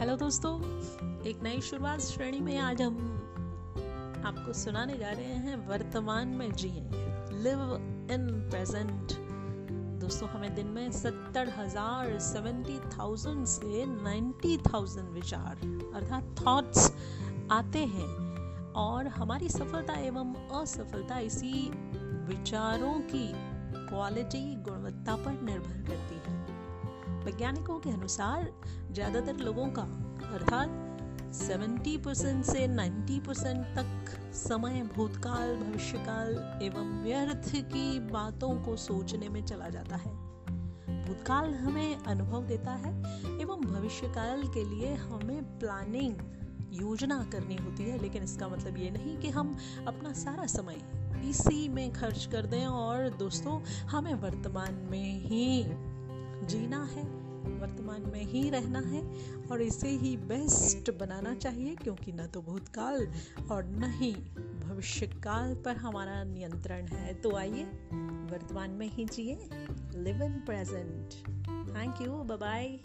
दोस्तों, एक नई शुरुआत श्रेणी में आज हम आपको सुनाने जा रहे हैं, वर्तमान में जिए। लिव इन प्रेजेंट दोस्तों, हमें दिन में सत्तर हज़ार सेवेंटी थाउज़ेंड से नाइन्टी थाउज़ेंड विचार, अर्थात थॉट्स आते हैं। और हमारी सफलता एवं असफलता इसी विचारों की क्वालिटी गुणवत्ता पर निर्भर वैज्ञानिकों के अनुसार ज़्यादातर लोगों का, अर्थात 70 परसेंट से 90 परसेंट तक समय भूतकाल, भविष्यकाल एवं व्यर्थ की बातों को सोचने में चला जाता है। भूतकाल हमें अनुभव देता है एवं भविष्यकाल के लिए हमें प्लानिंग योजना करनी होती है, लेकिन इसका मतलब ये नहीं कि हम अपना सारा समय इसी में खर्च कर दें और दोस्तों, हमें वर्तमान में ही जीना है। वर्तमान में ही रहना है और इसे ही बेस्ट बनाना चाहिए, क्योंकि न तो भूतकाल और न ही भविष्य काल पर हमारा नियंत्रण है। तो आइए, वर्तमान में ही जिए live in present thank you bye